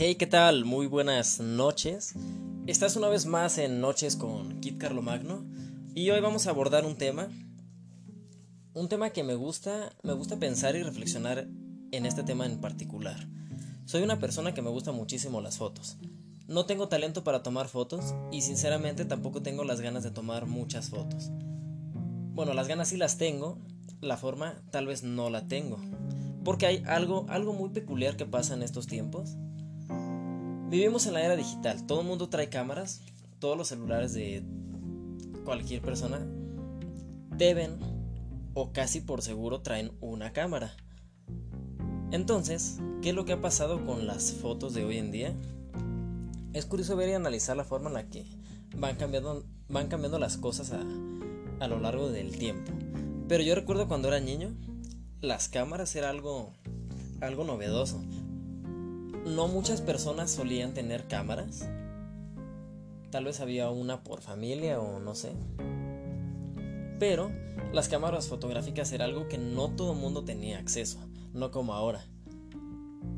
Hey, ¿qué tal? Muy buenas noches. Estás una vez más en Noches con Kit Carlomagno y hoy vamos a abordar un tema. Un tema que me gusta, me gusta pensar y reflexionar en este tema en particular. Soy una persona que me gusta muchísimo las fotos. No tengo talento para tomar fotos y sinceramente tampoco tengo las ganas de tomar muchas fotos. Bueno, las ganas sí las tengo, la forma tal vez no la tengo. Porque hay algo, algo muy peculiar que pasa en estos tiempos. Vivimos en la era digital, todo el mundo trae cámaras, todos los celulares de cualquier persona deben o casi por seguro traen una cámara. Entonces, ¿qué es lo que ha pasado con las fotos de hoy en día? Es curioso ver y analizar la forma en la que van cambiando, van cambiando las cosas a, a lo largo del tiempo. Pero yo recuerdo cuando era niño, las cámaras era algo, algo novedoso. No muchas personas solían tener cámaras. Tal vez había una por familia o no sé. Pero las cámaras fotográficas era algo que no todo el mundo tenía acceso, no como ahora.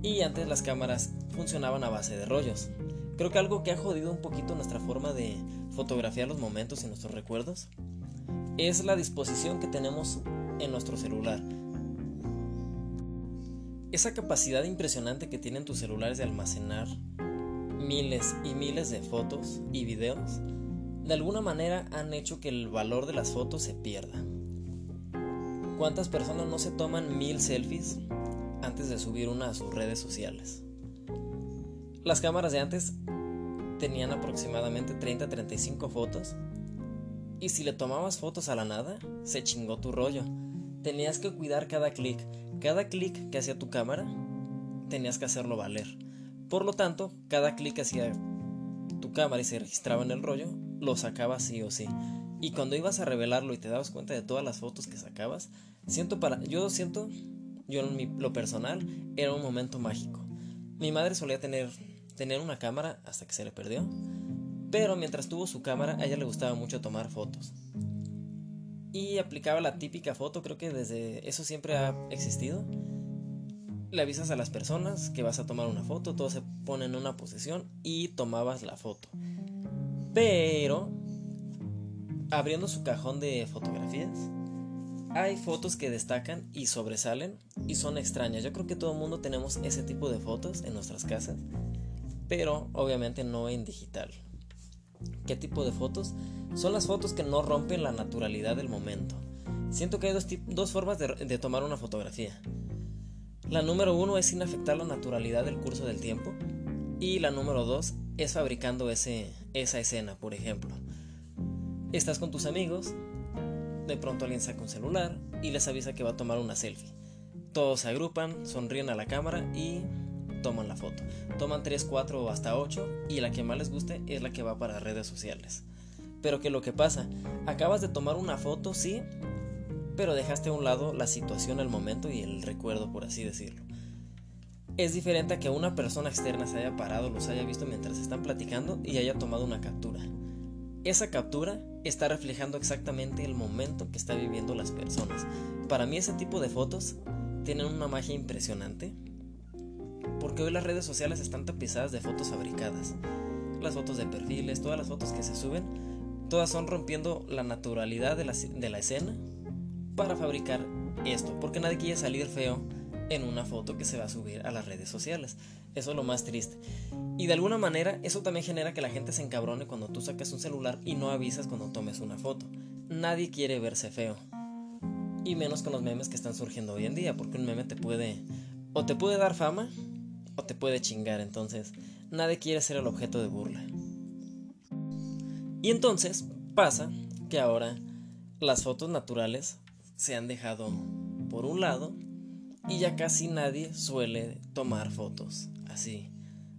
Y antes las cámaras funcionaban a base de rollos. Creo que algo que ha jodido un poquito nuestra forma de fotografiar los momentos y nuestros recuerdos es la disposición que tenemos en nuestro celular esa capacidad impresionante que tienen tus celulares de almacenar miles y miles de fotos y videos, de alguna manera han hecho que el valor de las fotos se pierda. ¿Cuántas personas no se toman mil selfies antes de subir una a sus redes sociales? Las cámaras de antes tenían aproximadamente 30-35 fotos y si le tomabas fotos a la nada, se chingó tu rollo. Tenías que cuidar cada clic, cada clic que hacía tu cámara, tenías que hacerlo valer. Por lo tanto, cada clic que hacía tu cámara y se registraba en el rollo, lo sacabas sí o sí. Y cuando ibas a revelarlo y te dabas cuenta de todas las fotos que sacabas, siento para, yo siento, yo lo personal, era un momento mágico. Mi madre solía tener, tener una cámara hasta que se le perdió, pero mientras tuvo su cámara, a ella le gustaba mucho tomar fotos y aplicaba la típica foto, creo que desde eso siempre ha existido. Le avisas a las personas que vas a tomar una foto, todos se ponen en una posición y tomabas la foto. Pero, abriendo su cajón de fotografías, hay fotos que destacan y sobresalen y son extrañas. Yo creo que todo el mundo tenemos ese tipo de fotos en nuestras casas, pero obviamente no en digital. ¿Qué tipo de fotos? Son las fotos que no rompen la naturalidad del momento. Siento que hay dos, formas de, tomar una fotografía. La número uno es sin afectar la naturalidad del curso del tiempo. Y la número dos es fabricando ese, esa escena, por ejemplo. Estás con tus amigos, de pronto alguien saca un celular y les avisa que va a tomar una selfie. Todos se agrupan, sonríen a la cámara y toman la foto. Toman 3, 4 o hasta 8 y la que más les guste es la que va para redes sociales. Pero que lo que pasa, acabas de tomar una foto, sí, pero dejaste a un lado la situación, el momento y el recuerdo, por así decirlo. Es diferente a que una persona externa se haya parado, los haya visto mientras están platicando y haya tomado una captura. Esa captura está reflejando exactamente el momento que está viviendo las personas. Para mí ese tipo de fotos tienen una magia impresionante porque hoy las redes sociales están tapizadas de fotos fabricadas. Las fotos de perfiles, todas las fotos que se suben, todas son rompiendo la naturalidad de la, de la escena para fabricar esto, porque nadie quiere salir feo en una foto que se va a subir a las redes sociales. Eso es lo más triste. Y de alguna manera eso también genera que la gente se encabrone cuando tú sacas un celular y no avisas cuando tomes una foto. Nadie quiere verse feo. Y menos con los memes que están surgiendo hoy en día, porque un meme te puede o te puede dar fama te puede chingar, entonces nadie quiere ser el objeto de burla. Y entonces pasa que ahora las fotos naturales se han dejado por un lado y ya casi nadie suele tomar fotos así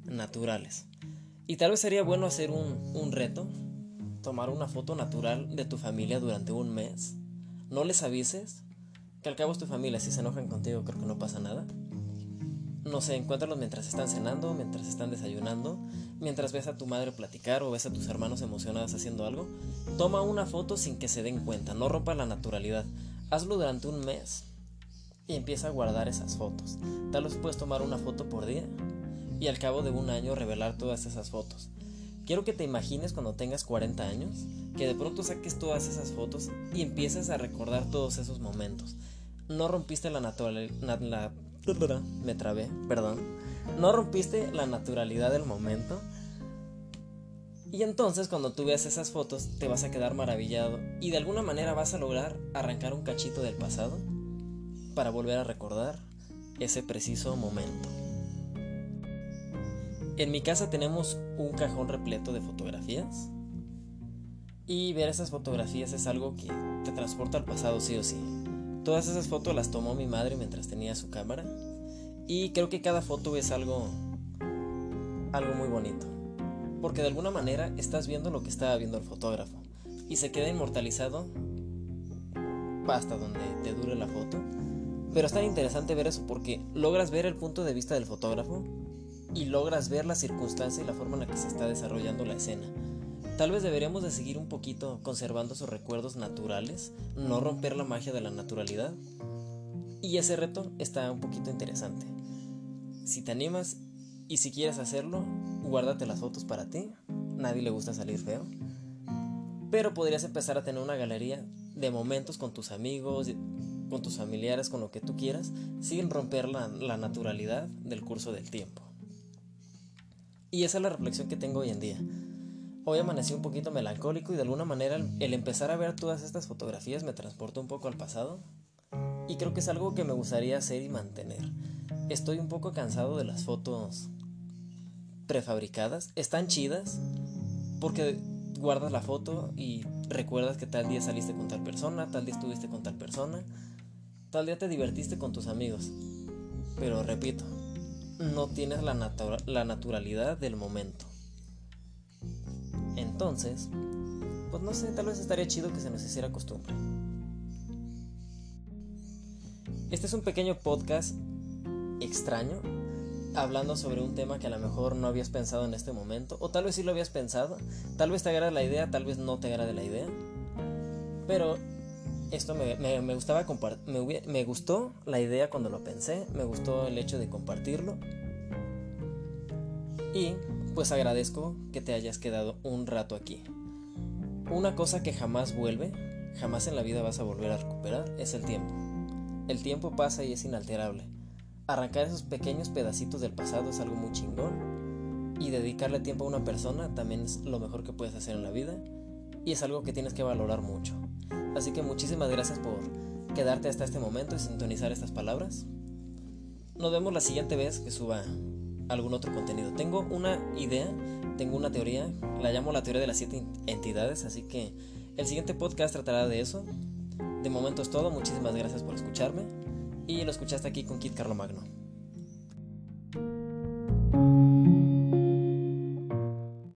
naturales. Y tal vez sería bueno hacer un, un reto, tomar una foto natural de tu familia durante un mes. No les avises, que al cabo es tu familia, si se enojan contigo creo que no pasa nada no sé, encuéntralos mientras están cenando, mientras están desayunando, mientras ves a tu madre platicar o ves a tus hermanos emocionados haciendo algo. Toma una foto sin que se den cuenta, no rompa la naturalidad. Hazlo durante un mes y empieza a guardar esas fotos. Tal vez puedes tomar una foto por día y al cabo de un año revelar todas esas fotos. Quiero que te imagines cuando tengas 40 años, que de pronto saques todas esas fotos y empieces a recordar todos esos momentos. No rompiste la naturalidad... me trabé, perdón. No rompiste la naturalidad del momento. Y entonces cuando tú veas esas fotos te vas a quedar maravillado y de alguna manera vas a lograr arrancar un cachito del pasado para volver a recordar ese preciso momento. En mi casa tenemos un cajón repleto de fotografías y ver esas fotografías es algo que te transporta al pasado sí o sí. Todas esas fotos las tomó mi madre mientras tenía su cámara y creo que cada foto es algo algo muy bonito, porque de alguna manera estás viendo lo que estaba viendo el fotógrafo y se queda inmortalizado hasta donde te dure la foto. Pero es tan interesante ver eso porque logras ver el punto de vista del fotógrafo y logras ver la circunstancia y la forma en la que se está desarrollando la escena. Tal vez deberíamos de seguir un poquito conservando esos recuerdos naturales, no romper la magia de la naturalidad. Y ese reto está un poquito interesante. Si te animas y si quieres hacerlo, guárdate las fotos para ti. Nadie le gusta salir feo. Pero podrías empezar a tener una galería de momentos con tus amigos, con tus familiares, con lo que tú quieras, sin romper la, la naturalidad del curso del tiempo. Y esa es la reflexión que tengo hoy en día. Hoy amanecí un poquito melancólico y de alguna manera el, empezar a ver todas estas fotografías me transporta un poco al pasado y creo que es algo que me gustaría hacer y mantener. Estoy un poco cansado de las fotos prefabricadas. Están chidas porque guardas la foto y recuerdas que tal día saliste con tal persona, tal día estuviste con tal persona, tal día te divertiste con tus amigos. Pero repito, no tienes la, la naturalidad del momento. Entonces, pues no sé, tal vez estaría chido que se nos hiciera costumbre. Este es un pequeño podcast extraño, hablando sobre un tema que a lo mejor no habías pensado en este momento, o tal vez sí lo habías pensado, tal vez te agrade la idea, tal vez no te agrade la idea, pero esto me, gustaba me, me gustó la idea cuando lo pensé, me gustó el hecho de compartirlo. Y pues agradezco que te hayas quedado un rato aquí. Una cosa que jamás vuelve, jamás en la vida vas a volver a recuperar, es el tiempo. El tiempo pasa y es inalterable. Arrancar esos pequeños pedacitos del pasado es algo muy chingón. Y dedicarle tiempo a una persona también es lo mejor que puedes hacer en la vida. Y es algo que tienes que valorar mucho. Así que muchísimas gracias por quedarte hasta este momento y sintonizar estas palabras. Nos vemos la siguiente vez que suba algún otro contenido. Tengo una idea, tengo una teoría, la llamo la teoría de las siete entidades, así que el siguiente podcast tratará de eso. De momento es todo, muchísimas gracias por escucharme y lo escuchaste aquí con Kit Carlo Magno.